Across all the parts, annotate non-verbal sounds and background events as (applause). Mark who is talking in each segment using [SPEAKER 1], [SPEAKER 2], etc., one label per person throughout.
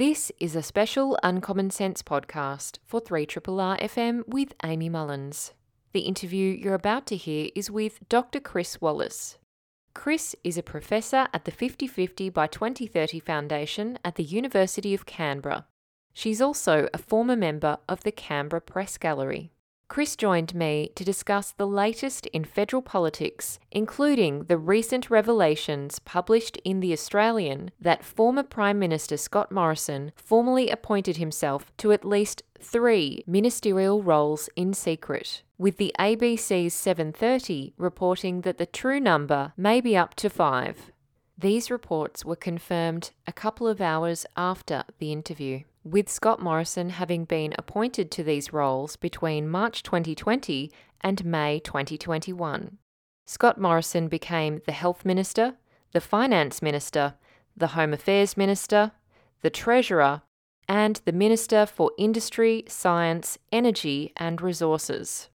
[SPEAKER 1] This is a special Uncommon Sense podcast for 3RRR FM with Amy Mullins. The interview you're about to hear is with Dr. Chris Wallace. Chris is a professor at the 5050 by 2030 Foundation at the University of Canberra. She's also a former member of the Canberra Press Gallery. Chris joined me to discuss the latest in federal politics, including the recent revelations published in The Australian that former Prime Minister Scott Morrison formally appointed himself to at least three ministerial roles in secret, with the ABC's 7:30 reporting that the true number may be up to 5. These reports were confirmed a couple of hours after the interview with Scott Morrison having been appointed to these roles between March 2020 and May 2021. Scott Morrison became the Health Minister, the Finance Minister, the Home Affairs Minister, the Treasurer, and the Minister for Industry, Science, Energy and Resources.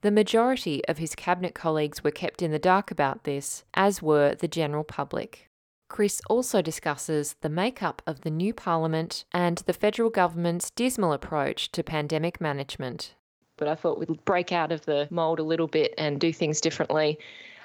[SPEAKER 1] The majority of his cabinet colleagues were kept in the dark about this, as were the general public. Chris also discusses the makeup of the new parliament and the federal government's dismal approach to pandemic management. But I thought we'd break out of the mould a little bit and do things differently.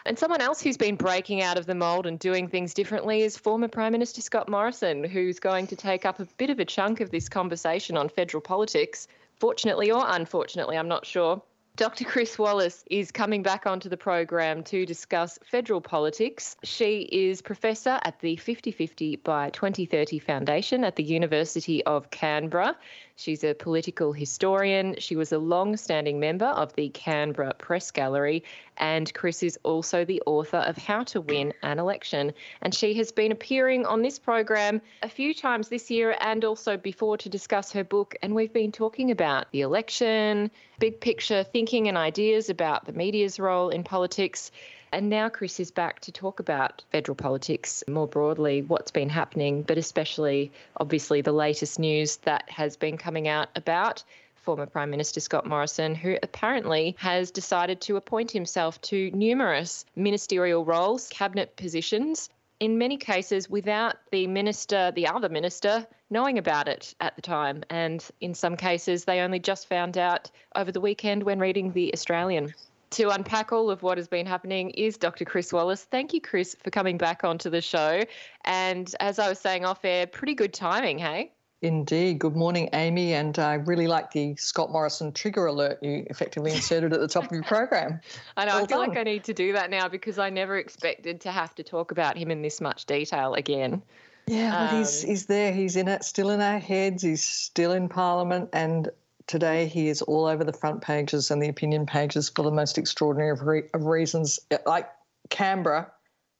[SPEAKER 1] And someone else who's been breaking out of the mould and doing things differently is former Prime Minister Scott Morrison, who's going to take up a bit of a chunk of this conversation on federal politics. Fortunately or unfortunately, I'm not sure. Dr. Chris Wallace is coming back onto the program to discuss federal politics. She is professor at the 5050 by 2030 Foundation at the University of Canberra. She's a political historian. She was a long standing member of the Canberra Press Gallery. And Chris is also the author of How to Win an Election. And she has been appearing on this program a few times this year and also before to discuss her book. And we've been talking about the election, big picture thinking and ideas about the media's role in politics. And now Chris is back to talk about federal politics more broadly, what's been happening, but especially, obviously, the latest news that has been coming out about former Prime Minister Scott Morrison, who apparently has decided to appoint himself to numerous ministerial roles, cabinet positions, in many cases without the minister, the other minister, knowing about it at the time. And in some cases, they only just found out over the weekend when reading The Australian to unpack all of what has been happening is Dr. Chris Wallace. Thank you, Chris, for coming back onto the show. And as I was saying off air, pretty good timing, hey?
[SPEAKER 2] Indeed. Good morning, Amy. And I really like the Scott Morrison trigger alert you effectively inserted at the top of your program. (laughs)
[SPEAKER 1] I know. Well I feel done. like I need to do that now because I never expected to have to talk about him in this much detail again.
[SPEAKER 2] Yeah, but um, he's he's there. He's in it, still in our heads. He's still in Parliament, and today he is all over the front pages and the opinion pages for the most extraordinary of, re- of reasons. Like Canberra,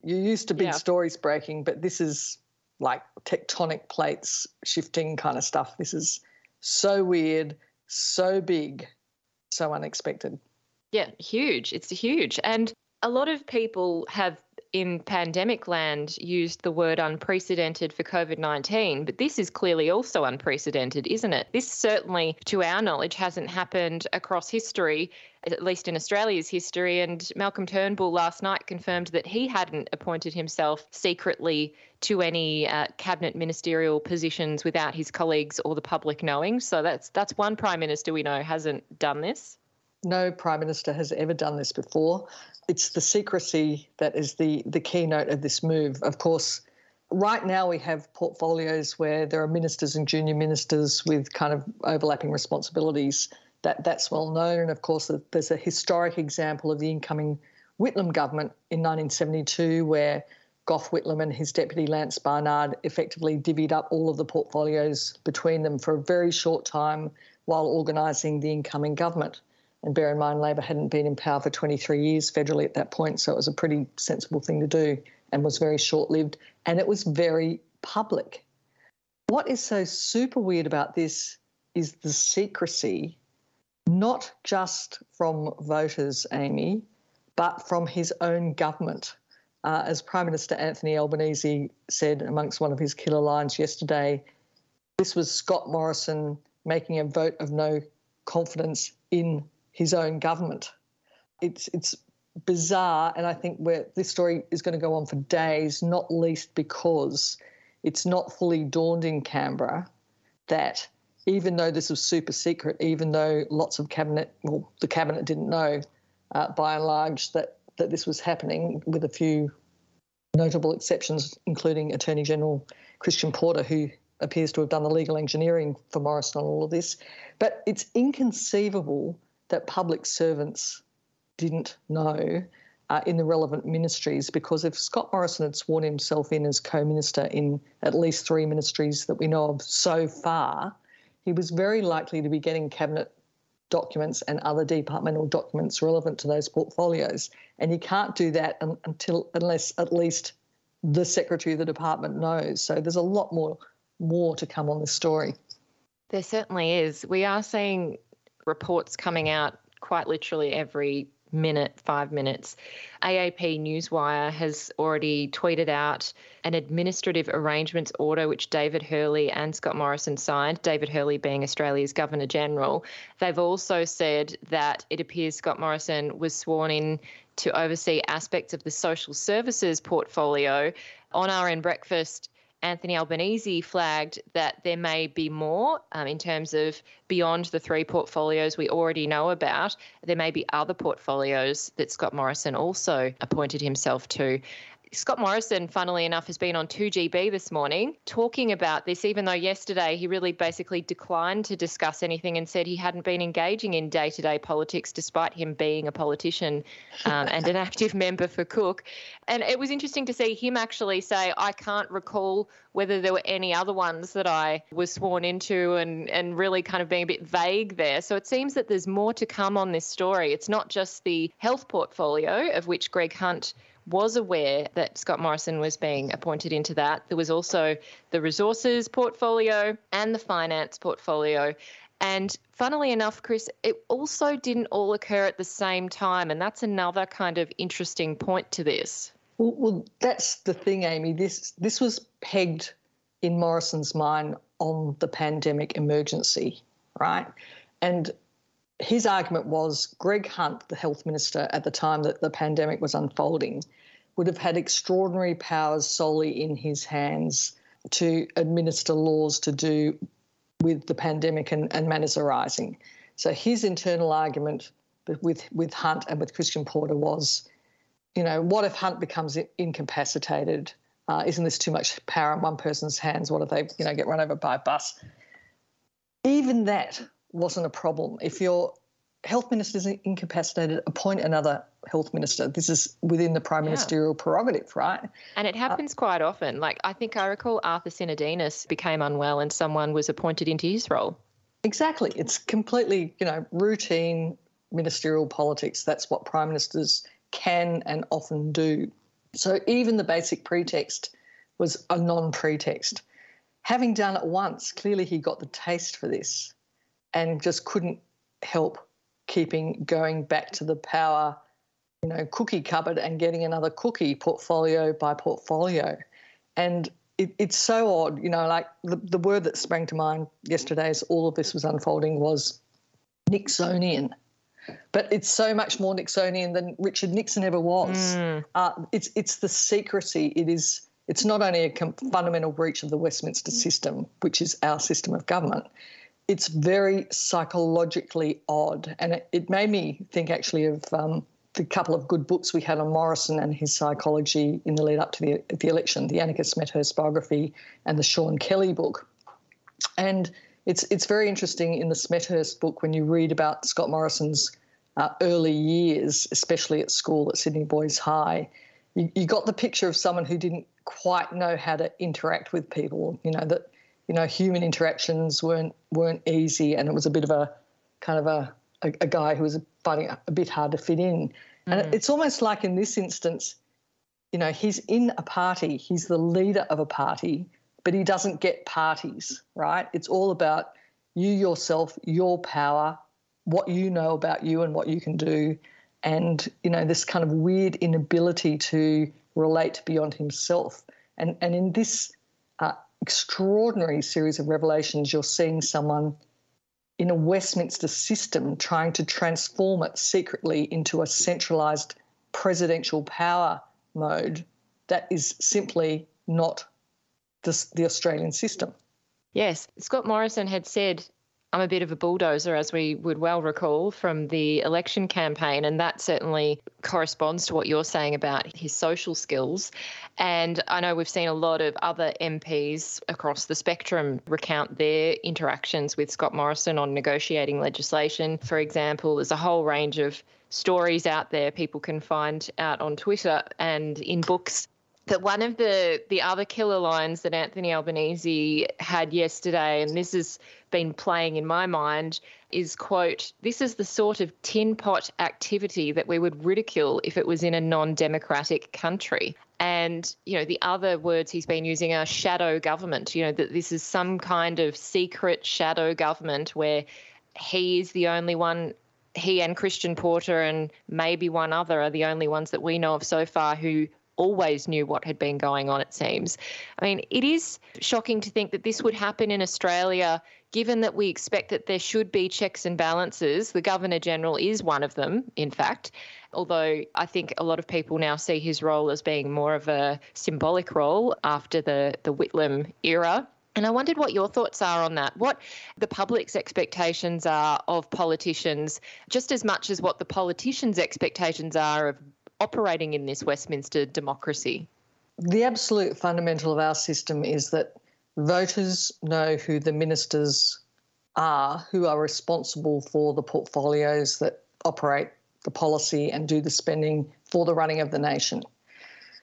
[SPEAKER 2] you're used to big yeah. stories breaking, but this is like tectonic plates shifting kind of stuff. This is so weird, so big, so unexpected.
[SPEAKER 1] Yeah, huge. It's huge. And a lot of people have in pandemic land used the word unprecedented for COVID 19, but this is clearly also unprecedented, isn't it? This certainly, to our knowledge, hasn't happened across history, at least in Australia's history. And Malcolm Turnbull last night confirmed that he hadn't appointed himself secretly to any uh, cabinet ministerial positions without his colleagues or the public knowing. So that's that's one prime minister we know hasn't done this.
[SPEAKER 2] No prime minister has ever done this before it's the secrecy that is the the keynote of this move. Of course, right now we have portfolios where there are ministers and junior ministers with kind of overlapping responsibilities. That that's well known, and of course, there's a historic example of the incoming Whitlam government in 1972 where Gough Whitlam and his deputy Lance Barnard effectively divvied up all of the portfolios between them for a very short time while organising the incoming government. And bear in mind, Labor hadn't been in power for 23 years federally at that point, so it was a pretty sensible thing to do and was very short lived. And it was very public. What is so super weird about this is the secrecy, not just from voters, Amy, but from his own government. Uh, as Prime Minister Anthony Albanese said amongst one of his killer lines yesterday, this was Scott Morrison making a vote of no confidence in his own government. It's it's bizarre, and I think where this story is going to go on for days, not least because it's not fully dawned in Canberra that even though this was super secret, even though lots of cabinet, well, the cabinet didn't know uh, by and large that, that this was happening, with a few notable exceptions, including Attorney General Christian Porter, who appears to have done the legal engineering for Morrison on all of this. But it's inconceivable that public servants didn't know uh, in the relevant ministries because if Scott Morrison had sworn himself in as co minister in at least three ministries that we know of so far, he was very likely to be getting cabinet documents and other departmental documents relevant to those portfolios. And you can't do that until unless at least the secretary of the department knows. So there's a lot more more to come on this story.
[SPEAKER 1] There certainly is. We are seeing reports coming out quite literally every minute, five minutes. AAP Newswire has already tweeted out an administrative arrangements order which David Hurley and Scott Morrison signed, David Hurley being Australia's Governor General. They've also said that it appears Scott Morrison was sworn in to oversee aspects of the social services portfolio. On RN Breakfast, Anthony Albanese flagged that there may be more um, in terms of beyond the three portfolios we already know about. There may be other portfolios that Scott Morrison also appointed himself to. Scott Morrison, funnily enough, has been on 2GB this morning talking about this, even though yesterday he really basically declined to discuss anything and said he hadn't been engaging in day to day politics despite him being a politician um, and an (laughs) active member for Cook. And it was interesting to see him actually say, I can't recall whether there were any other ones that I was sworn into and, and really kind of being a bit vague there. So it seems that there's more to come on this story. It's not just the health portfolio, of which Greg Hunt was aware that Scott Morrison was being appointed into that. There was also the resources portfolio and the finance portfolio. And funnily enough, Chris, it also didn't all occur at the same time. And that's another kind of interesting point to this.
[SPEAKER 2] Well, well that's the thing, Amy. This this was pegged in Morrison's mind on the pandemic emergency, right? And his argument was Greg Hunt, the health minister at the time that the pandemic was unfolding, would have had extraordinary powers solely in his hands to administer laws to do with the pandemic and, and matters arising. So his internal argument with with Hunt and with Christian Porter was, you know, what if Hunt becomes incapacitated? Uh, isn't this too much power in one person's hands? What if they, you know, get run over by a bus? Even that wasn't a problem. If your health minister is incapacitated, appoint another health minister. This is within the prime yeah. ministerial prerogative, right?
[SPEAKER 1] And it happens uh, quite often. Like I think I recall Arthur Sinodinos became unwell and someone was appointed into his role.
[SPEAKER 2] Exactly. It's completely, you know, routine ministerial politics. That's what prime ministers can and often do. So even the basic pretext was a non-pretext. Having done it once, clearly he got the taste for this and just couldn't help keeping going back to the power, you know, cookie cupboard and getting another cookie portfolio by portfolio. And it, it's so odd, you know, like the, the word that sprang to mind yesterday as all of this was unfolding was Nixonian. But it's so much more Nixonian than Richard Nixon ever was. Mm. Uh, it's it's the secrecy. It is. It's not only a fundamental breach of the Westminster system, which is our system of government it's very psychologically odd. And it, it made me think actually of um, the couple of good books we had on Morrison and his psychology in the lead up to the, the election, the Annika Smethurst biography and the Sean Kelly book. And it's, it's very interesting in the Smethurst book when you read about Scott Morrison's uh, early years, especially at school at Sydney Boys High. You, you got the picture of someone who didn't quite know how to interact with people, you know, that you know, human interactions weren't weren't easy, and it was a bit of a kind of a a, a guy who was finding a bit hard to fit in. Mm. And it's almost like in this instance, you know, he's in a party, he's the leader of a party, but he doesn't get parties, right? It's all about you yourself, your power, what you know about you and what you can do, and you know this kind of weird inability to relate beyond himself. And and in this uh, extraordinary series of revelations, you're seeing someone in a Westminster system trying to transform it secretly into a centralized presidential power mode that is simply not the, the Australian system.
[SPEAKER 1] Yes, Scott Morrison had said I'm a bit of a bulldozer, as we would well recall from the election campaign. And that certainly corresponds to what you're saying about his social skills. And I know we've seen a lot of other MPs across the spectrum recount their interactions with Scott Morrison on negotiating legislation. For example, there's a whole range of stories out there people can find out on Twitter and in books that one of the the other killer lines that Anthony Albanese had yesterday, and this has been playing in my mind, is quote, this is the sort of tin pot activity that we would ridicule if it was in a non-democratic country. And, you know, the other words he's been using are shadow government, you know, that this is some kind of secret shadow government where he is the only one he and Christian Porter and maybe one other are the only ones that we know of so far who always knew what had been going on, it seems. I mean, it is shocking to think that this would happen in Australia, given that we expect that there should be checks and balances. The Governor General is one of them, in fact. Although I think a lot of people now see his role as being more of a symbolic role after the, the Whitlam era. And I wondered what your thoughts are on that. What the public's expectations are of politicians, just as much as what the politicians' expectations are of operating in this Westminster democracy?
[SPEAKER 2] The absolute fundamental of our system is that voters know who the ministers are who are responsible for the portfolios that operate the policy and do the spending for the running of the nation.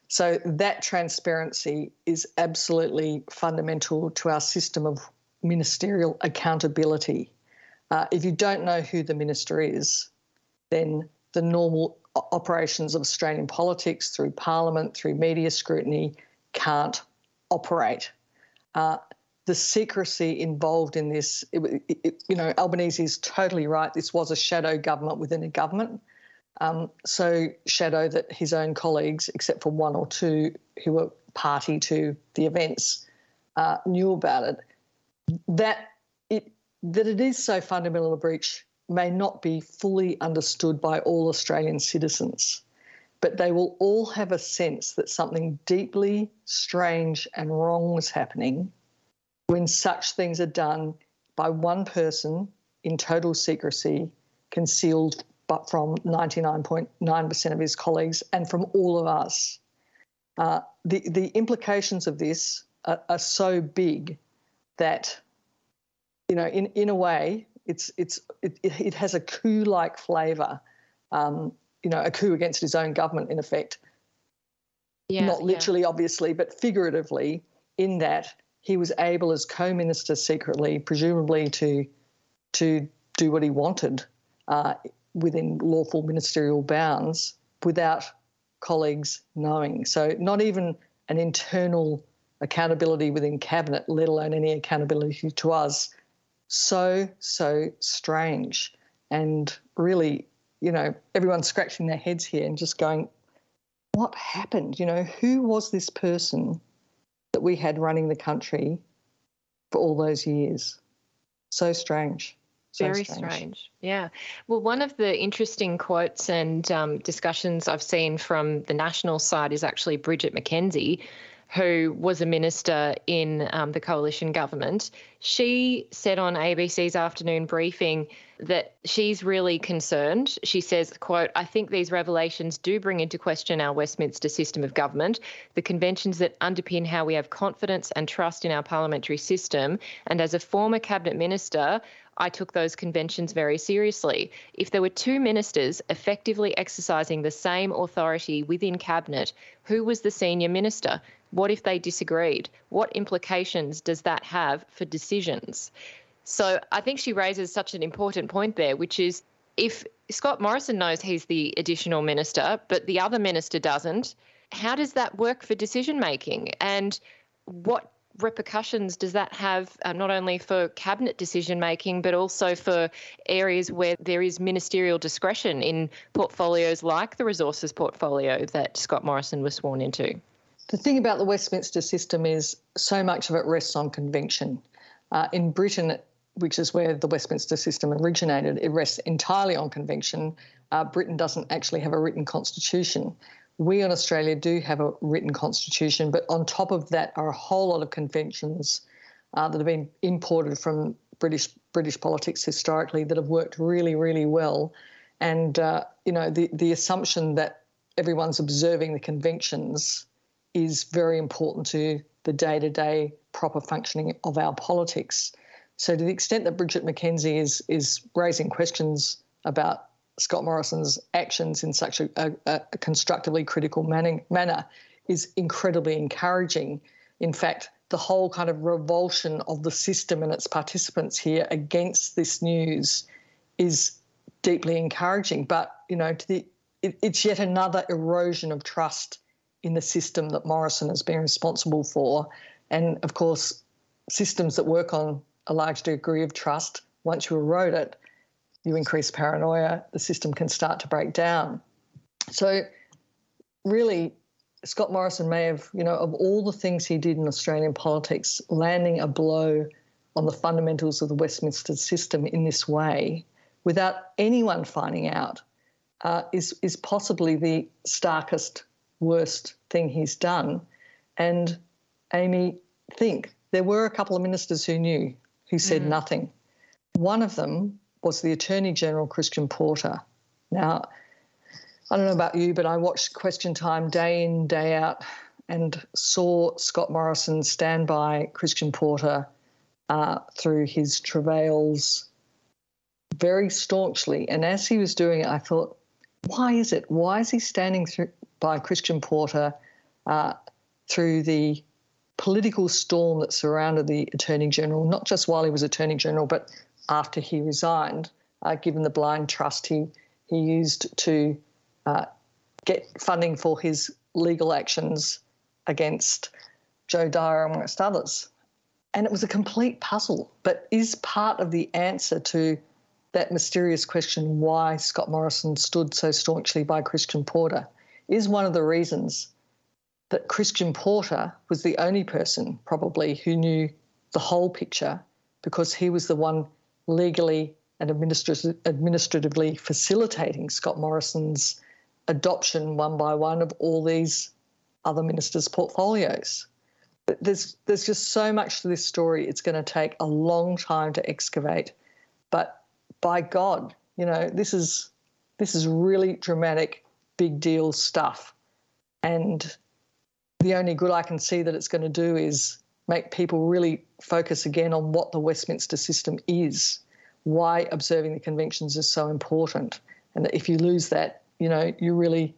[SPEAKER 2] So that transparency is absolutely fundamental to our system of ministerial accountability. Uh, if you don't know who the minister is, then the normal operations of Australian politics through Parliament, through media scrutiny, can't operate. Uh, the secrecy involved in this, it, it, you know, Albanese is totally right. This was a shadow government within a government. Um, so shadow that his own colleagues, except for one or two who were party to the events, uh, knew about it. That it that it is so fundamental a breach may not be fully understood by all Australian citizens, but they will all have a sense that something deeply strange and wrong was happening when such things are done by one person in total secrecy, concealed but from 99.9% of his colleagues and from all of us. Uh, the, the implications of this are, are so big that, you know, in, in a way, it's it's it, it has a coup-like flavour. Um, you know, a coup against his own government, in effect. Yeah, Not literally, yeah. obviously, but figuratively, in that he was able, as co-minister, secretly, presumably, to to do what he wanted uh, within lawful ministerial bounds without colleagues knowing. So, not even an internal accountability within cabinet, let alone any accountability to us, so, so strange. And really, you know, everyone's scratching their heads here and just going, what happened? You know, who was this person that we had running the country for all those years? So strange.
[SPEAKER 1] So Very strange. strange. Yeah. Well, one of the interesting quotes and um, discussions I've seen from the national side is actually Bridget McKenzie, who was a minister in um, the coalition government, she said on ABC's afternoon briefing that she's really concerned. She says, quote, I think these revelations do bring into question our Westminster system of government, the conventions that underpin how we have confidence and trust in our parliamentary system. And as a former cabinet minister, I took those conventions very seriously. If there were two ministers effectively exercising the same authority within cabinet, who was the senior minister? What if they disagreed? What implications does that have for decisions? So I think she raises such an important point there, which is if Scott Morrison knows he's the additional minister, but the other minister doesn't, how does that work for decision making? And what repercussions does that have uh, not only for cabinet decision making but also for areas where there is ministerial discretion in portfolios like the resources portfolio that Scott Morrison was sworn into?
[SPEAKER 2] The thing about the Westminster system is so much of it rests on convention. Uh, in Britain, which is where the Westminster system originated, it rests entirely on convention. Uh, Britain doesn't actually have a written constitution. We in Australia do have a written constitution, but on top of that are a whole lot of conventions uh, that have been imported from British British politics historically that have worked really, really well. And uh, you know, the the assumption that everyone's observing the conventions is very important to the day to day proper functioning of our politics. So, to the extent that Bridget McKenzie is is raising questions about Scott Morrison's actions in such a, a, a constructively critical manner, manner is incredibly encouraging. In fact, the whole kind of revulsion of the system and its participants here against this news is deeply encouraging. But you know, the it, it's yet another erosion of trust in the system that Morrison has been responsible for, and of course, systems that work on a large degree of trust. Once you erode it, you increase paranoia. The system can start to break down. So, really, Scott Morrison may have, you know, of all the things he did in Australian politics, landing a blow on the fundamentals of the Westminster system in this way, without anyone finding out, uh, is is possibly the starkest, worst thing he's done. And Amy, think there were a couple of ministers who knew, who said mm. nothing. One of them was the Attorney General Christian Porter. Now, I don't know about you, but I watched Question Time day in, day out, and saw Scott Morrison stand by Christian Porter uh, through his travails very staunchly. And as he was doing it, I thought, why is it? Why is he standing through, by Christian Porter uh, through the political storm that surrounded the Attorney General, not just while he was Attorney General, but after he resigned, uh, given the blind trust he, he used to uh, get funding for his legal actions against Jo Dyer, amongst others. And it was a complete puzzle, but is part of the answer to that mysterious question why Scott Morrison stood so staunchly by Christian Porter is one of the reasons that Christian Porter was the only person probably who knew the whole picture because he was the one legally and administratively facilitating Scott Morrison's adoption one by one of all these other ministers' portfolios. There's there's just so much to this story. It's going to take a long time to excavate, but by God, you know this is this is really dramatic, big deal stuff, and the only good I can see that it's going to do is make people really focus again on what the Westminster system is, why observing the conventions is so important, and that if you lose that, you know, you really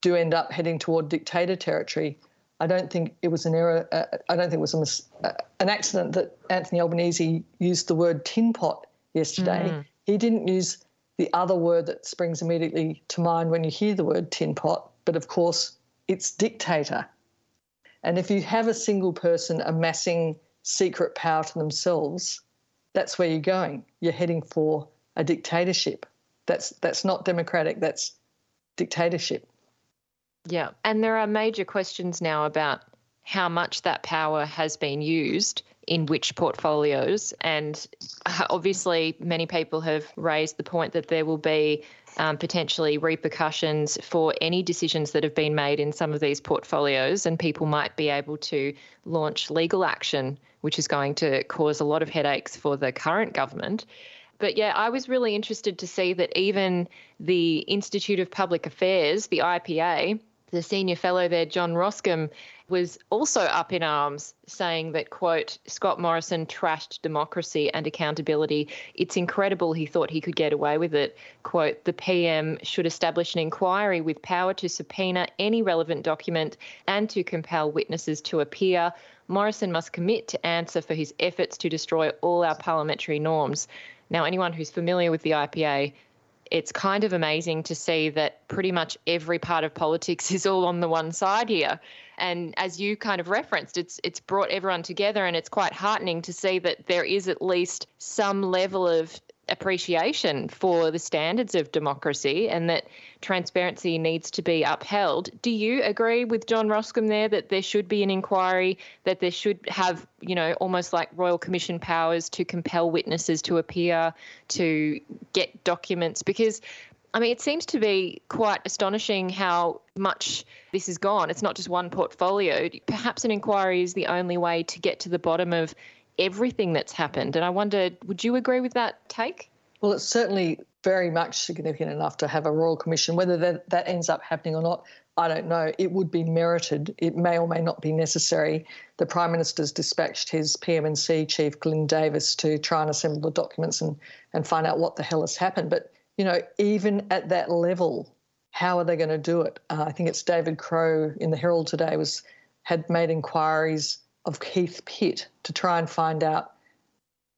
[SPEAKER 2] do end up heading toward dictator territory. I don't think it was an error. Uh, I don't think it was a mis- uh, an accident that Anthony Albanese used the word tin pot yesterday. Mm. He didn't use the other word that springs immediately to mind when you hear the word tin pot, but of course, it's dictator. And if you have a single person amassing secret power to themselves, that's where you're going. You're heading for a dictatorship. That's that's not democratic. That's dictatorship.
[SPEAKER 1] Yeah. And there are major questions now about how much that power has been used in which portfolios. And uh, obviously, many people have raised the point that there will be um, potentially repercussions for any decisions that have been made in some of these portfolios, and people might be able to launch legal action, which is going to cause a lot of headaches for the current government. But yeah, I was really interested to see that even the Institute of Public Affairs, the IPA, the senior fellow there, John Roskam, was also up in arms, saying that, quote, Scott Morrison trashed democracy and accountability. It's incredible he thought he could get away with it. Quote, the PM should establish an inquiry with power to subpoena any relevant document and to compel witnesses to appear. Morrison must commit to answer for his efforts to destroy all our parliamentary norms. Now, anyone who's familiar with the IPA, it's kind of amazing to see that pretty much every part of politics (laughs) is all on the one side here. And as you kind of referenced, it's it's brought everyone together and it's quite heartening to see that there is at least some level of appreciation for the standards of democracy and that transparency needs to be upheld. Do you agree with John Roskam there that there should be an inquiry, that there should have, you know, almost like Royal Commission powers to compel witnesses to appear, to get documents? Because I mean, it seems to be quite astonishing how much this has gone. It's not just one portfolio. Perhaps an inquiry is the only way to get to the bottom of everything that's happened. And I wonder, would you agree with that take?
[SPEAKER 2] Well, it's certainly very much significant enough to have a royal commission. Whether that, that ends up happening or not, I don't know. It would be merited. It may or may not be necessary. The Prime Minister's dispatched his PM&C chief, Glyn Davis, to try and assemble the documents and, and find out what the hell has happened. But, you know, even at that level, how are they going to do it? Uh, I think it's David Crowe in the Herald today was had made inquiries of Keith Pitt to try and find out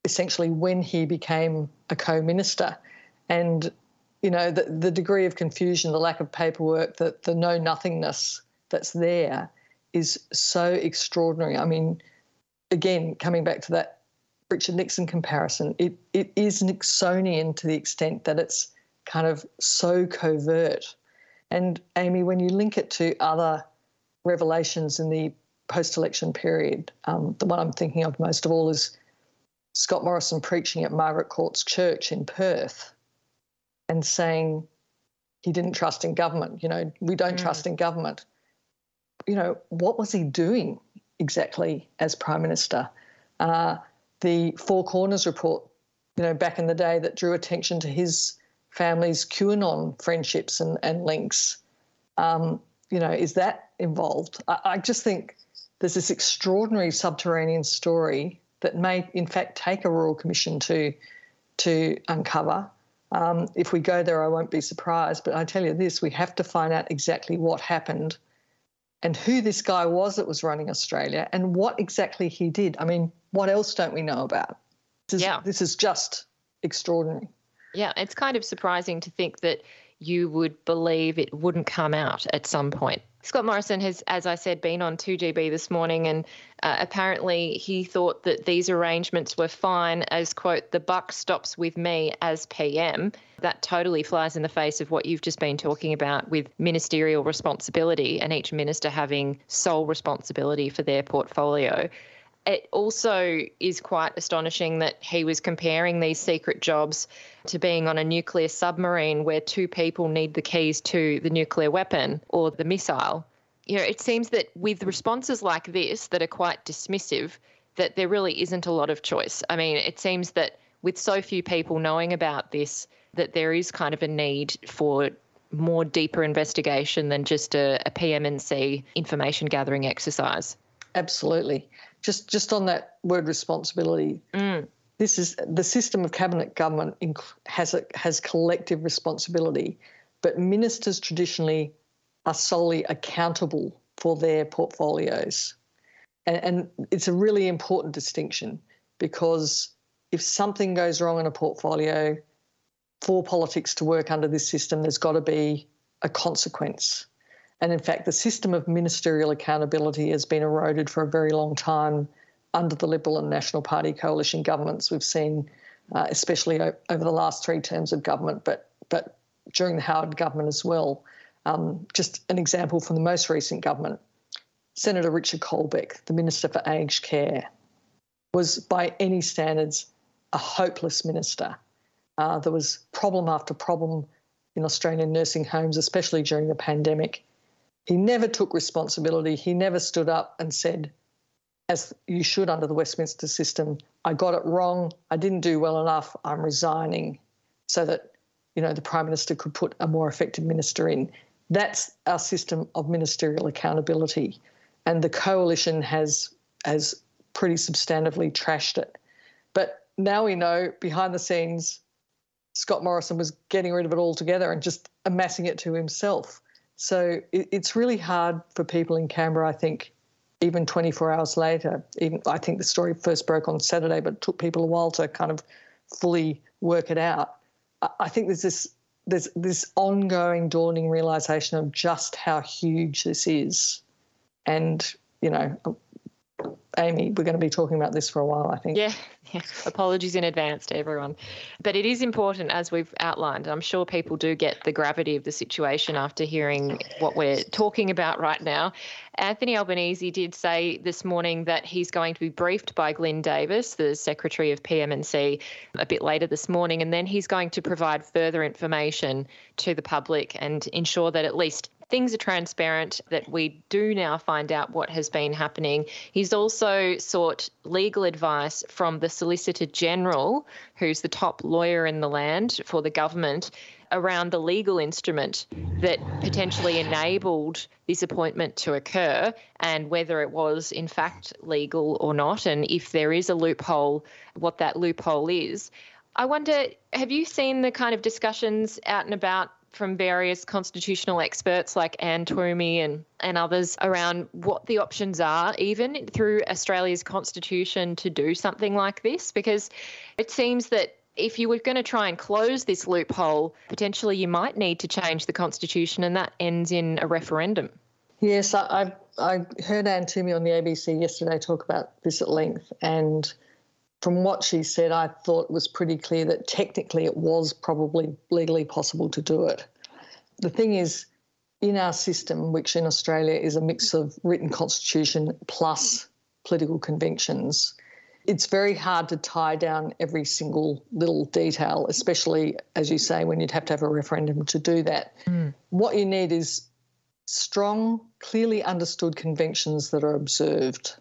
[SPEAKER 2] essentially when he became a co-minister and you know the, the degree of confusion the lack of paperwork the, the know nothingness that's there is so extraordinary i mean again coming back to that richard nixon comparison it, it is nixonian to the extent that it's kind of so covert and amy when you link it to other revelations in the post-election period um, the one i'm thinking of most of all is Scott Morrison preaching at Margaret Court's church in Perth and saying he didn't trust in government. You know, we don't mm. trust in government. You know, what was he doing exactly as Prime Minister? Uh, the Four Corners report, you know, back in the day that drew attention to his family's QAnon friendships and, and links. Um, you know, is that involved? I, I just think there's this extraordinary subterranean story that may, in fact, take a royal commission to to uncover. Um, if we go there, I won't be surprised. But I tell you this: we have to find out exactly what happened and who this guy was that was running Australia and what exactly he did. I mean, what else don't we know about? This is, yeah. this is just extraordinary.
[SPEAKER 1] Yeah, it's kind of surprising to think that you would believe it wouldn't come out at some point. Scott Morrison has, as I said, been on 2GB this morning, and uh, apparently he thought that these arrangements were fine, as, quote, the buck stops with me as PM. That totally flies in the face of what you've just been talking about with ministerial responsibility and each minister having sole responsibility for their portfolio it also is quite astonishing that he was comparing these secret jobs to being on a nuclear submarine where two people need the keys to the nuclear weapon or the missile. You know, it seems that with responses like this that are quite dismissive, that there really isn't a lot of choice. I mean, it seems that with so few people knowing about this, that there is kind of a need for more deeper investigation than just a, a PM&C information gathering exercise.
[SPEAKER 2] Absolutely just just on that word responsibility. Mm. This is the system of cabinet government has a, has collective responsibility, but ministers traditionally are solely accountable for their portfolios, and, and it's a really important distinction because if something goes wrong in a portfolio, for politics to work under this system, there's got to be a consequence. And in fact, the system of ministerial accountability has been eroded for a very long time under the Liberal and National Party coalition governments. We've seen, uh, especially over the last three terms of government, but but during the Howard government as well. Um, just an example from the most recent government, Senator Richard Colbeck, the Minister for Aged Care, was by any standards a hopeless minister. Uh, there was problem after problem in Australian nursing homes, especially during the pandemic. He never took responsibility. He never stood up and said, as you should under the Westminster system, I got it wrong. I didn't do well enough. I'm resigning so that, you know, the Prime Minister could put a more effective minister in. That's our system of ministerial accountability. And the coalition has has pretty substantively trashed it. But now we know behind the scenes, Scott Morrison was getting rid of it altogether and just amassing it to himself. So it, it's really hard for people in Canberra, I think, even 24 hours later. Even I think the story first broke on Saturday, but it took people a while to kind of fully work it out. I, I think there's this there's this ongoing dawning realization of just how huge this is, and you know, Amy, we're going to be talking about this for a while, I think.
[SPEAKER 1] Yeah, (laughs) yeah. Apologies in advance to everyone. But it is important, as we've outlined. I'm sure people do get the gravity of the situation after hearing what we're talking about right now. Anthony Albanese did say this morning that he's going to be briefed by Glyn Davis, the Secretary of PM&C, a bit later this morning, and then he's going to provide further information to the public and ensure that at least things are transparent, that we do now find out what has been happening. He's also sought legal advice from the Solicitor General, who's the top lawyer in the land for the government, around the legal instrument that potentially enabled this appointment to occur and whether it was in fact legal or not, and if there is a loophole, what that loophole is. I wonder, have you seen the kind of discussions out and about from various constitutional experts like Anne Twomey and, and others around what the options are, even through Australia's constitution, to do something like this? Because it seems that if you were going to try and close this loophole, potentially you might need to change the constitution, and that ends in a referendum.
[SPEAKER 2] Yes, I, I, heard Anne Twomey on the ABC yesterday talk about this at length, and from what she said, I thought it was pretty clear that technically it was probably legally possible to do it. The thing is, in our system, which in Australia is a mix of written constitution plus political conventions, it's very hard to tie down every single little detail, especially as you say, when you'd have to have a referendum to do that. Mm. What you need is strong, clearly understood conventions that are observed.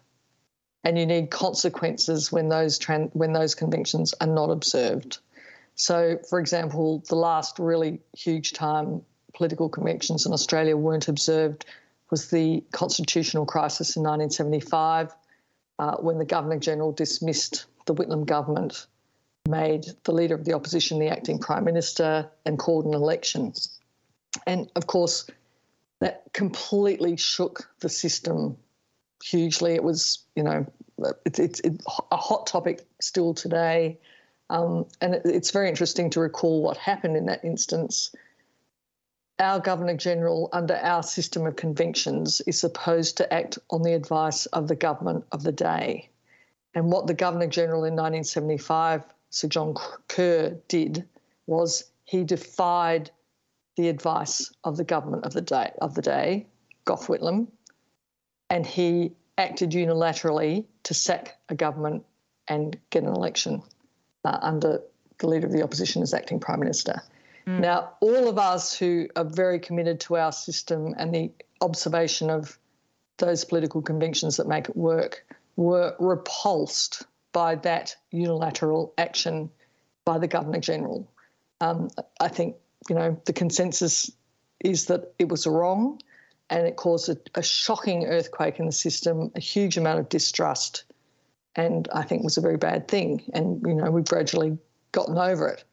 [SPEAKER 2] And you need consequences when those when those conventions are not observed. So, for example, the last really huge time political conventions in Australia weren't observed was the constitutional crisis in 1975 uh, when the Governor General dismissed the Whitlam government, made the leader of the opposition the acting prime minister, and called an election. And of course, that completely shook the system hugely. It was, you know, it's it's it, a hot topic still today. Um, and it, it's very interesting to recall what happened in that instance our Governor General, under our system of conventions, is supposed to act on the advice of the government of the day. And what the Governor General in 1975, Sir John Kerr, did was he defied the advice of the government of the day, of the day Gough Whitlam, and he acted unilaterally to sack a government and get an election uh, under the leader of the opposition as acting prime minister. Mm. Now, all of us who are very committed to our system and the observation of those political convictions that make it work were repulsed by that unilateral action by the Governor General. Um, I think, you know, the consensus is that it was wrong and it caused a, a shocking earthquake in the system, a huge amount of distrust, and I think was a very bad thing. And, you know, we've gradually gotten over it.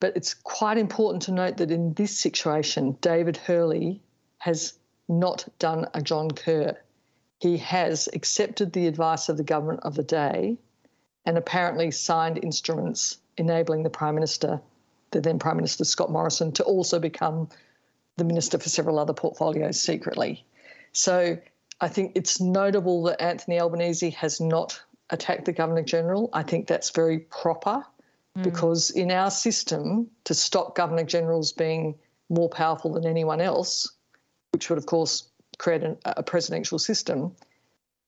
[SPEAKER 2] But it's quite important to note that in this situation, David Hurley has not done a John Kerr. He has accepted the advice of the government of the day and apparently signed instruments enabling the Prime Minister, the then Prime Minister Scott Morrison, to also become the Minister for several other portfolios secretly. So I think it's notable that Anthony Albanese has not attacked the Governor General. I think that's very proper. Mm. Because in our system, to stop Governor Generals being more powerful than anyone else, which would, of course, create an, a presidential system,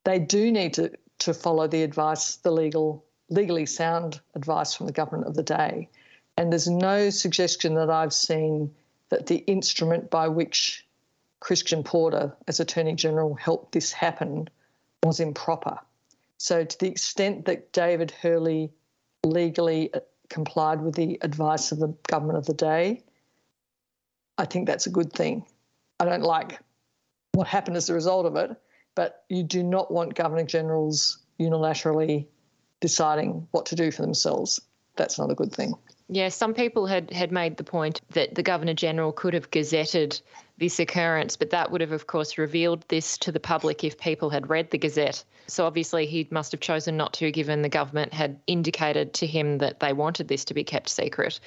[SPEAKER 2] they do need to, to follow the advice, the legal, legally sound advice from the government of the day. And there's no suggestion that I've seen that the instrument by which Christian Porter, as Attorney General, helped this happen was improper. So, to the extent that David Hurley legally uh, complied with the advice of the government of the day, I think that's a good thing. I don't like what happened as a result of it, but you do not want governor generals unilaterally deciding what to do for themselves. That's not a good thing.
[SPEAKER 1] Yeah, some people had, had made the point that the Governor General could have gazetted this occurrence, but that would have, of course, revealed this to the public if people had read the Gazette. So obviously, he must have chosen not to, given the government had indicated to him that they wanted this to be kept secret.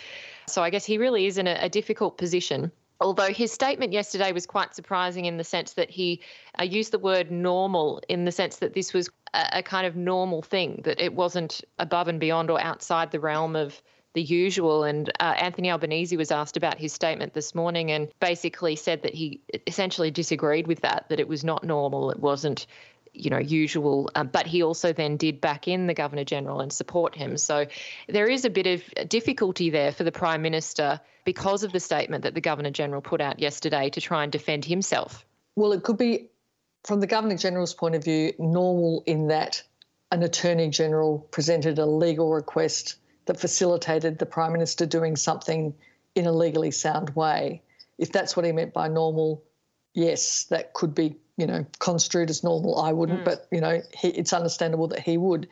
[SPEAKER 1] So I guess he really is in a, a difficult position. Although his statement yesterday was quite surprising in the sense that he uh, used the word normal, in the sense that this was a, a kind of normal thing, that it wasn't above and beyond or outside the realm of the usual. And uh, Anthony Albanese was asked about his statement this morning and basically said that he essentially disagreed with that, that it was not normal. It wasn't you know, usual. Um, but he also then did back in the Governor General and support him. So there is a bit of difficulty there for the Prime Minister because of the statement that the Governor General put out yesterday to try and defend himself.
[SPEAKER 2] Well, it could be, from the Governor General's point of view, normal in that an Attorney General presented a legal request that facilitated the Prime Minister doing something in a legally sound way. If that's what he meant by normal, yes, that could be, you know, construed as normal. I wouldn't, mm. but, you know, he, it's understandable that he would.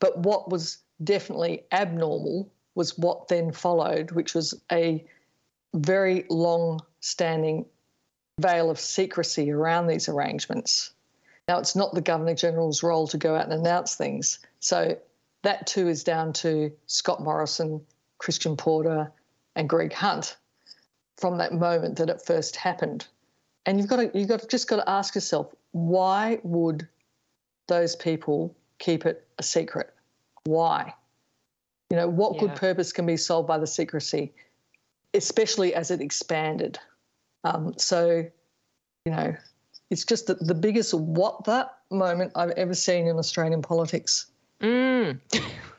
[SPEAKER 2] But what was definitely abnormal was what then followed, which was a very long standing veil of secrecy around these arrangements. Now, it's not the Governor General's role to go out and announce things. So that too is down to Scott Morrison, Christian Porter, and Greg Hunt from that moment that it first happened. And you've got to you've got just got to ask yourself, why would those people keep it a secret? Why? You know, what yeah. good purpose can be solved by the secrecy, especially as it expanded? Um, so, you know, it's just the, the biggest what that moment I've ever seen in Australian politics.
[SPEAKER 1] Mm.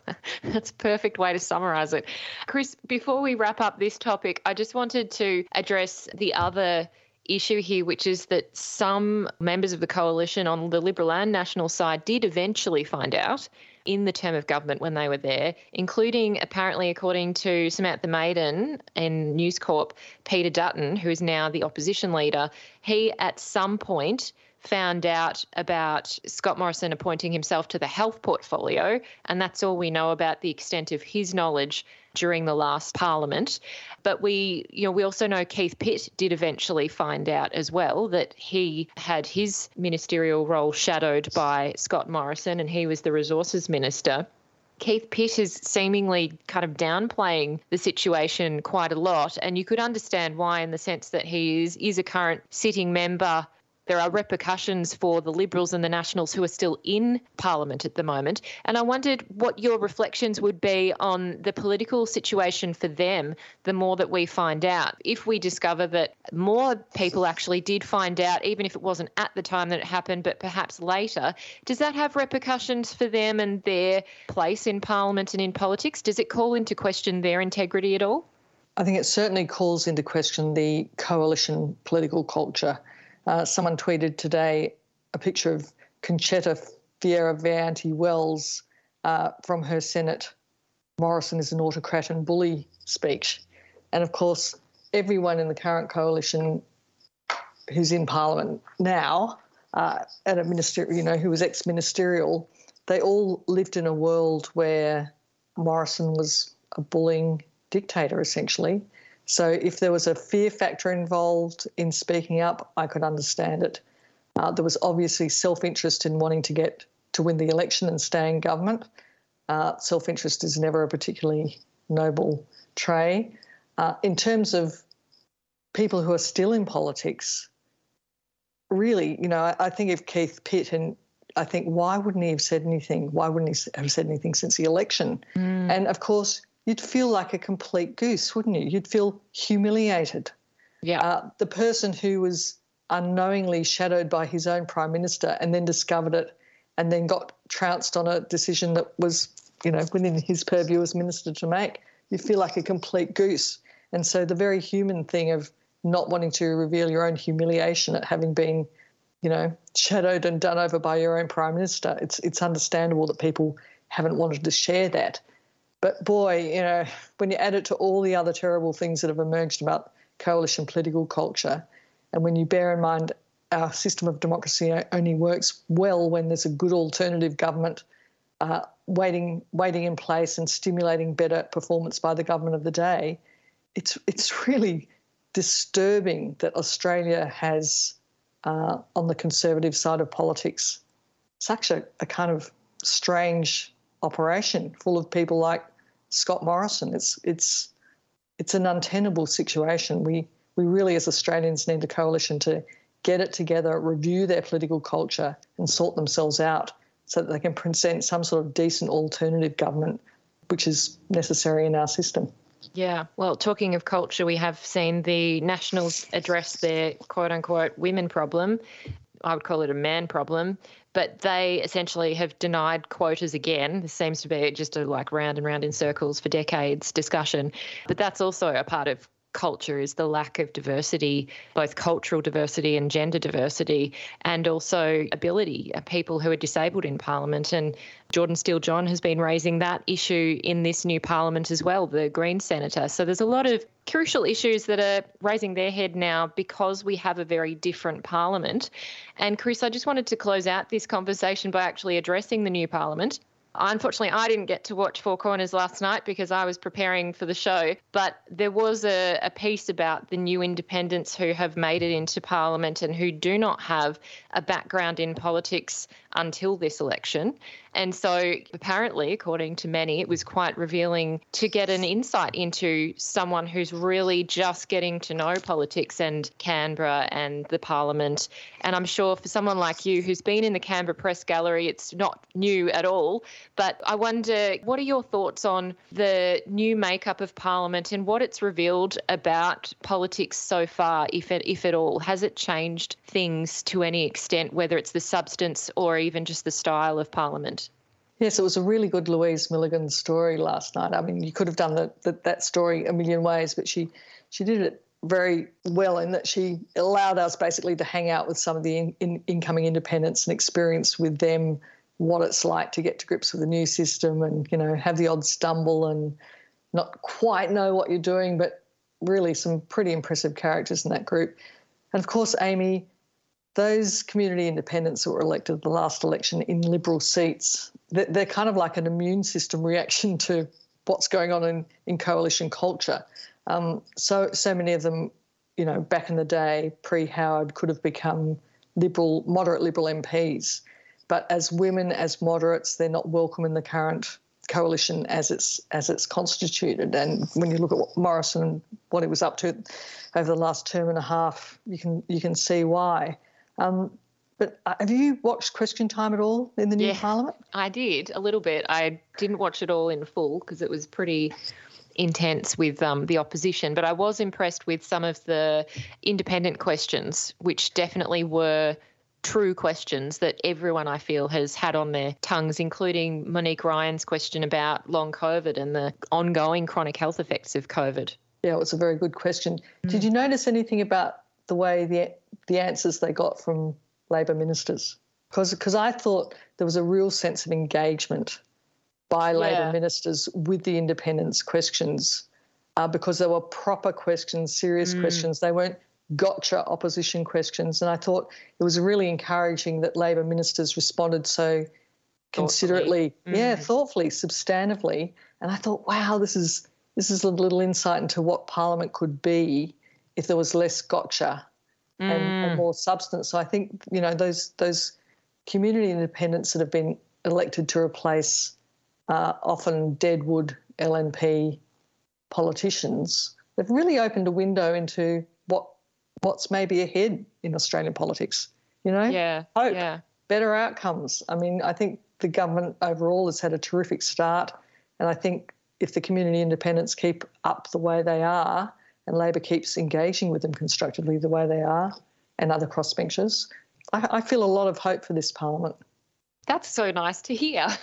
[SPEAKER 1] (laughs) That's a perfect way to summarize it. Chris, before we wrap up this topic, I just wanted to address the other issue here, which is that some members of the coalition on the Liberal and National side did eventually find out in the term of government when they were there, including apparently, according to Samantha Maiden and News Corp, Peter Dutton, who is now the opposition leader. He at some point found out about Scott Morrison appointing himself to the health portfolio, and that's all we know about the extent of his knowledge during the last parliament. But we, you know, we also know Keith Pitt did eventually find out as well that he had his ministerial role shadowed by Scott Morrison and he was the resources minister. Keith Pitt is seemingly kind of downplaying the situation quite a lot, and you could understand why, in the sense that he is, is a current sitting member there are repercussions for the Liberals and the Nationals who are still in Parliament at the moment. And I wondered what your reflections would be on the political situation for them the more that we find out. If we discover that more people actually did find out, even if it wasn't at the time that it happened, but perhaps later, does that have repercussions for them and their place in Parliament and in politics? Does it call into question their integrity at all?
[SPEAKER 2] I think it certainly calls into question the coalition political culture uh, someone tweeted today a picture of Concetta Fierravanti Wells uh, from her Senate Morrison is an autocrat and bully speech. And of course, everyone in the current coalition who's in Parliament now, uh, at a minister, you know, who was ex-ministerial, they all lived in a world where Morrison was a bullying dictator, essentially. So if there was a fear factor involved in speaking up, I could understand it. Uh, there was obviously self-interest in wanting to get to win the election and stay in government. Uh, self-interest is never a particularly noble trait. Uh, in terms of people who are still in politics, really, you know, I, I think if Keith Pitt and I think why wouldn't he have said anything? Why wouldn't he have said anything since the election? Mm. And of course, you'd feel like a complete goose, wouldn't you? You'd feel humiliated.
[SPEAKER 1] Yeah. Uh,
[SPEAKER 2] the person who was unknowingly shadowed by his own prime minister and then discovered it and then got trounced on a decision that was, you know, within his purview as minister to make, you feel like a complete goose. And so the very human thing of not wanting to reveal your own humiliation at having been, you know, shadowed and done over by your own prime minister, it's it's understandable that people haven't wanted to share that. But boy, you know, when you add it to all the other terrible things that have emerged about coalition political culture, and when you bear in mind our system of democracy only works well when there's a good alternative government uh, waiting, waiting in place and stimulating better performance by the government of the day, it's it's (laughs) really disturbing that Australia has, uh, on the conservative side of politics, such a, a kind of strange operation full of people like Scott Morrison. It's it's it's an untenable situation. We we really as Australians need a coalition to get it together, review their political culture, and sort themselves out so that they can present some sort of decent alternative government, which is necessary in our system.
[SPEAKER 1] Yeah, well, talking of culture, we have seen the Nationals address their quote unquote women problem I would call it a man problem, but they essentially have denied quotas again. This seems to be just a like round and round in circles for decades discussion. But that's also a part of culture is the lack of diversity, both cultural diversity and gender diversity, and also ability, uh, people who are disabled in Parliament. And Jordon Steele-John has been raising that issue in this new Parliament as well, the Green Senator. So there's a lot of crucial issues that are raising their head now because we have a very different Parliament. And Chris, I just wanted to close out this conversation by actually addressing the new Parliament Unfortunately, I didn't get to watch Four Corners last night because I was preparing for the show. But there was a, a, piece about the new independents who have made it into Parliament and who do not have a background in politics until this election. And so, apparently, according to many, it was quite revealing to get an insight into someone who's really just getting to know politics and Canberra and the Parliament. And I'm sure for someone like you who's been in the Canberra Press Gallery, it's not new at all. But I wonder, what are your thoughts on the new makeup of Parliament and what it's revealed about politics so far, if it, if at all? Has it changed things to any extent, whether it's the substance or even just the style of Parliament?
[SPEAKER 2] Yes, it was a really good Louise Milligan story last night. I mean, you could have done the, the, that story a million ways, but she she did it very well in that she allowed us basically to hang out with some of the in, in, incoming independents and experience with them what it's like to get to grips with the new system and you know have the odd stumble and not quite know what you're doing, but really some pretty impressive characters in that group. And of course, Amy, those community independents that were elected the last election in Liberal seats, they're kind of like an immune system (laughs) reaction to what's going on in, in coalition culture. Um, so, so many of them, you know, back in the day, pre Howard, could have become liberal, moderate liberal MPs. But as women, as moderates, they're not welcome in the current coalition as it's as it's constituted. And when you look at what Morrison, what he was up to over the last term and a half, you can you can see why. Um, but uh, have you watched Question Time at all in the new
[SPEAKER 1] yeah,
[SPEAKER 2] Parliament?
[SPEAKER 1] I did a little bit. I didn't watch it all in full because it was pretty intense with um, the opposition, but I was impressed with some of the independent questions, which definitely were true questions that everyone I feel has had on their tongues, including Monique Ryan's question about long COVID and the ongoing chronic health effects of COVID.
[SPEAKER 2] Yeah, it was a very good question. Mm. Did you notice anything about the way the the answers they got from Labor ministers. Because I thought there was a real sense of engagement by Labor ministers with the independence questions uh, because they were proper questions, serious mm. questions. They weren't gotcha opposition questions. And I thought it was really encouraging that Labor ministers responded so considerately, mm. yeah, thoughtfully, substantively. And I thought, wow, this is this is a little insight into what Parliament could be if there was less gotcha mm. and, and, mm. more substance. So I think you know those those community independents that have been elected to replace uh, often deadwood LNP politicians, they've really opened a window into what's maybe ahead in Australian politics. You know,
[SPEAKER 1] yeah,
[SPEAKER 2] hope,
[SPEAKER 1] yeah,
[SPEAKER 2] better outcomes. I mean, I think the government overall has had a terrific start, and I think if the community independents keep up the way they are, and Labor keeps engaging with them constructively the way they are and other crossbenchers, I, I feel a lot of hope for this parliament.
[SPEAKER 1] That's so nice to hear. (laughs)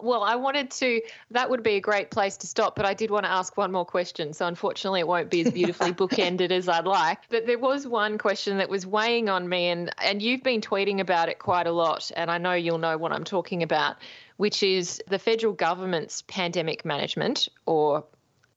[SPEAKER 1] Well, I wanted to, that would be a great place to stop, but I did want to ask one more question. So unfortunately, it won't be as beautifully (laughs) bookended as I'd like. But there was one question that was weighing on me, and, and you've been tweeting about it quite a lot. And I know you'll know what I'm talking about, which is the federal government's pandemic management or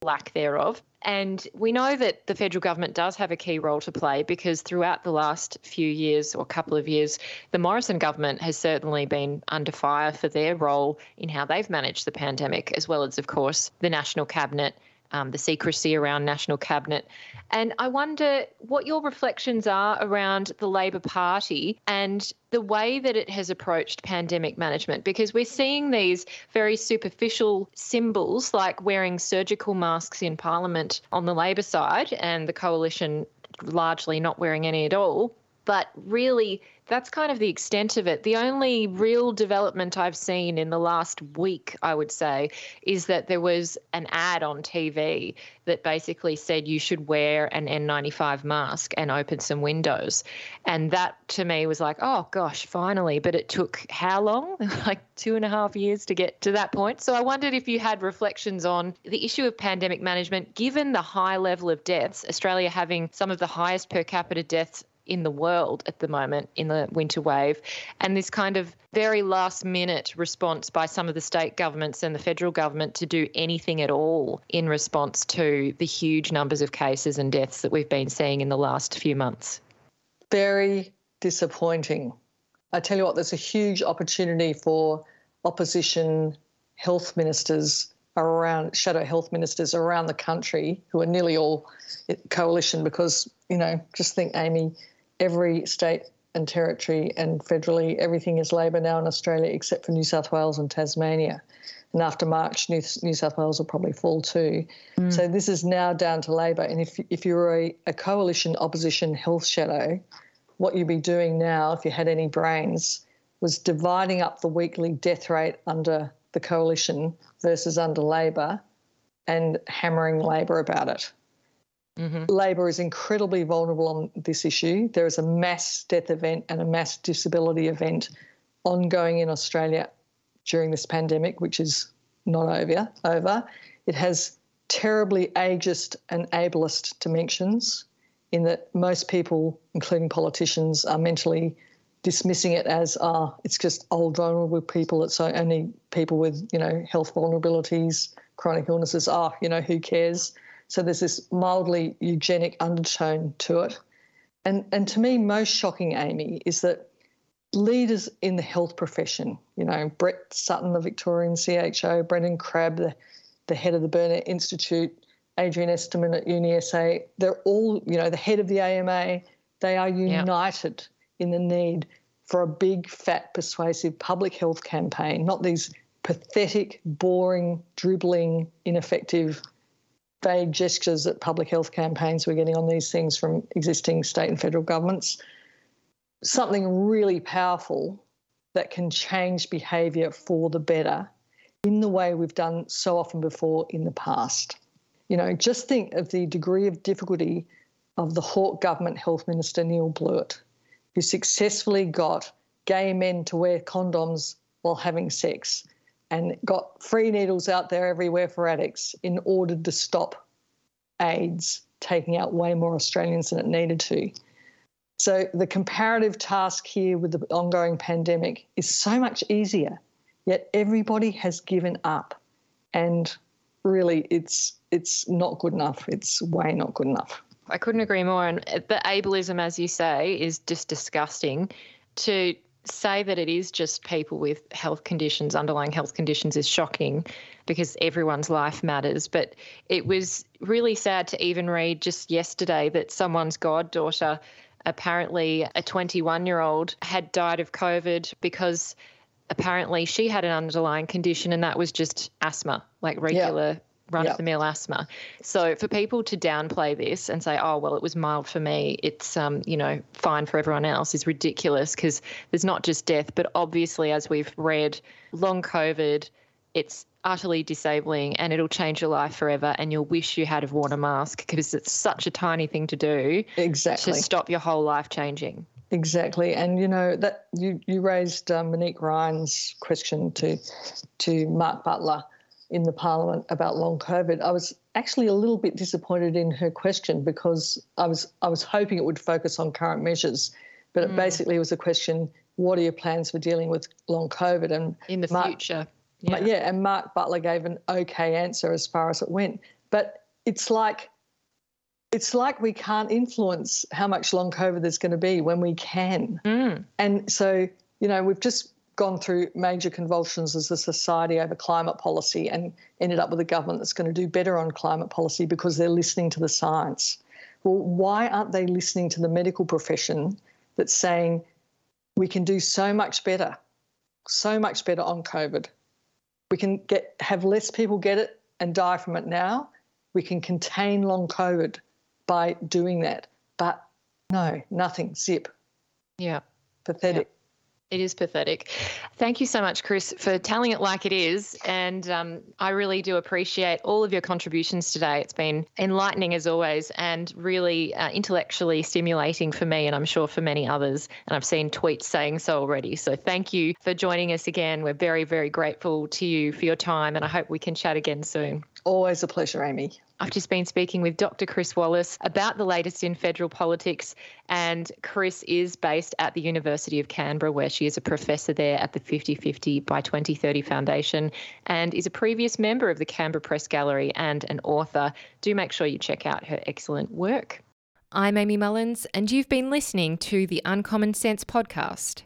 [SPEAKER 1] lack thereof. And we know that the federal government does have a key role to play because throughout the last few years or couple of years, the Morrison government has certainly been under fire for their role in how they've managed the pandemic, as well as, of course, the National Cabinet um, the secrecy around National Cabinet. And I wonder what your reflections are around the Labor Party and the way that it has approached pandemic management, because we're seeing these very superficial symbols like wearing surgical masks in Parliament on the Labor side and the coalition largely not wearing any at all. But really, that's kind of the extent of it. The only real development I've seen in the last week, I would say, is that there was an ad on TV that basically said you should wear an N95 mask and open some windows. And that to me was like, oh gosh, finally. But it took how long? (laughs) like two and a half years to get to that point. So I wondered if you had reflections on the issue of pandemic management, given the high level of deaths, Australia having some of the highest per capita deaths in the world at the moment in the winter wave, and this kind of very last minute response by some of the state governments and the federal government to do anything at all in response to the huge numbers of cases and deaths that we've been seeing in the last few months.
[SPEAKER 2] Very disappointing. I tell you what, there's a huge opportunity for opposition health ministers around shadow health ministers around the country who are nearly all coalition because you know just think amy every state and territory and federally, everything is Labor now in Australia except for New South Wales and Tasmania. And after March, New, New South Wales will probably fall too. Mm. So this is now down to Labor. And if, if you're a, a coalition opposition health shadow, what you'd be doing now, if you had any brains, was dividing up the weekly death rate under the coalition versus under Labor and hammering Labor about it. Mm-hmm. Labor is incredibly vulnerable on this issue. There is a mass death event and a mass disability event ongoing in Australia during this pandemic, which is not over. Over. It has terribly ageist and ableist dimensions in that most people, including politicians, are mentally dismissing it as ah, oh, it's just old vulnerable people. It's only people with you know health vulnerabilities, chronic illnesses. Ah, oh, you know who cares? So there's this mildly eugenic undertone to it. And, and to me, most shocking, Amy, is that leaders in the health profession, you know, Brett Sutton, the Victorian CHO, Brendan Crabb, the, the head of the Burnet Institute, Adrian Esterman at UniSA, they're all, you know, the head of the AMA, they are united in the need for a big, fat, persuasive public health campaign, not these pathetic, boring, dribbling, ineffective vague gestures at public health campaigns we're getting on these things from existing state and federal governments. Something really powerful that can change behaviour for the better in the way we've done so often before in the past. You know, just think of the degree of difficulty of the Hawke government health minister Neil Blewett, who successfully got gay men to wear condoms while having sex and got free needles out there everywhere for addicts in order to stop AIDS taking out way more Australians than it needed to. So the comparative task here with the ongoing pandemic is so much easier, yet everybody has given up. And really it's it's not good enough. It's way not good enough.
[SPEAKER 1] I couldn't agree more. And the ableism, as you say, is just disgusting. To say that it is just people with health conditions, underlying health conditions, is shocking because everyone's life matters. But it was really sad to even read just yesterday that someone's goddaughter, apparently a 21 year old, had died of COVID because apparently she had an underlying condition and that was just asthma, like regular run of the mill asthma. So for people to downplay this and say, "Oh, well, it was mild for me. It's um, you know, fine for everyone else," is ridiculous because there's not just death, but obviously, as we've read, long COVID, it's utterly disabling and it'll change your life forever and you'll wish you had have worn a mask because it's such a tiny thing to do
[SPEAKER 2] exactly
[SPEAKER 1] to stop your whole life changing
[SPEAKER 2] exactly and you know that you you raised um, monique ryan's question to to mark butler in the parliament about long COVID, I was actually a little bit disappointed in her question because I was I was hoping it would focus on current measures, but mm. it basically was a question: What are your plans for dealing with long COVID
[SPEAKER 1] and in the Mark, future?
[SPEAKER 2] Yeah. yeah, and Mark Butler gave an okay answer as far as it went, but it's like it's like we can't influence how much long COVID there's going to be when we can, mm. and so you know we've just gone through major convulsions as a society over climate policy and ended up with a government that's going to do better on climate policy because they're listening to the science. Well, why aren't they listening to the medical profession that's saying we can do so much better, so much better on COVID? We can get have less people get it and die from it now. We can contain long COVID by doing that. But no, nothing, zip.
[SPEAKER 1] Yeah.
[SPEAKER 2] pathetic.
[SPEAKER 1] Yeah. It is pathetic. Thank you so much, Chris, for telling it like it is. And um, I really do appreciate all of your contributions today. It's been enlightening as always and really uh, intellectually stimulating for me, and I'm sure for many others. And I've seen tweets saying so already. So thank you for joining us again. We're very, very grateful to you for your time, and I hope we can chat again soon.
[SPEAKER 2] Always a pleasure, Amy.
[SPEAKER 1] I've just been speaking with Dr. Chris Wallace about the latest in federal politics, and Chris is based at the University of Canberra, where she is a professor there at the 50 50 by 2030 Foundation and is a previous member of the Canberra Press Gallery and an author. Do make sure you check out her excellent work. I'm Amy Mullins, and you've been listening to the Uncommon Sense podcast.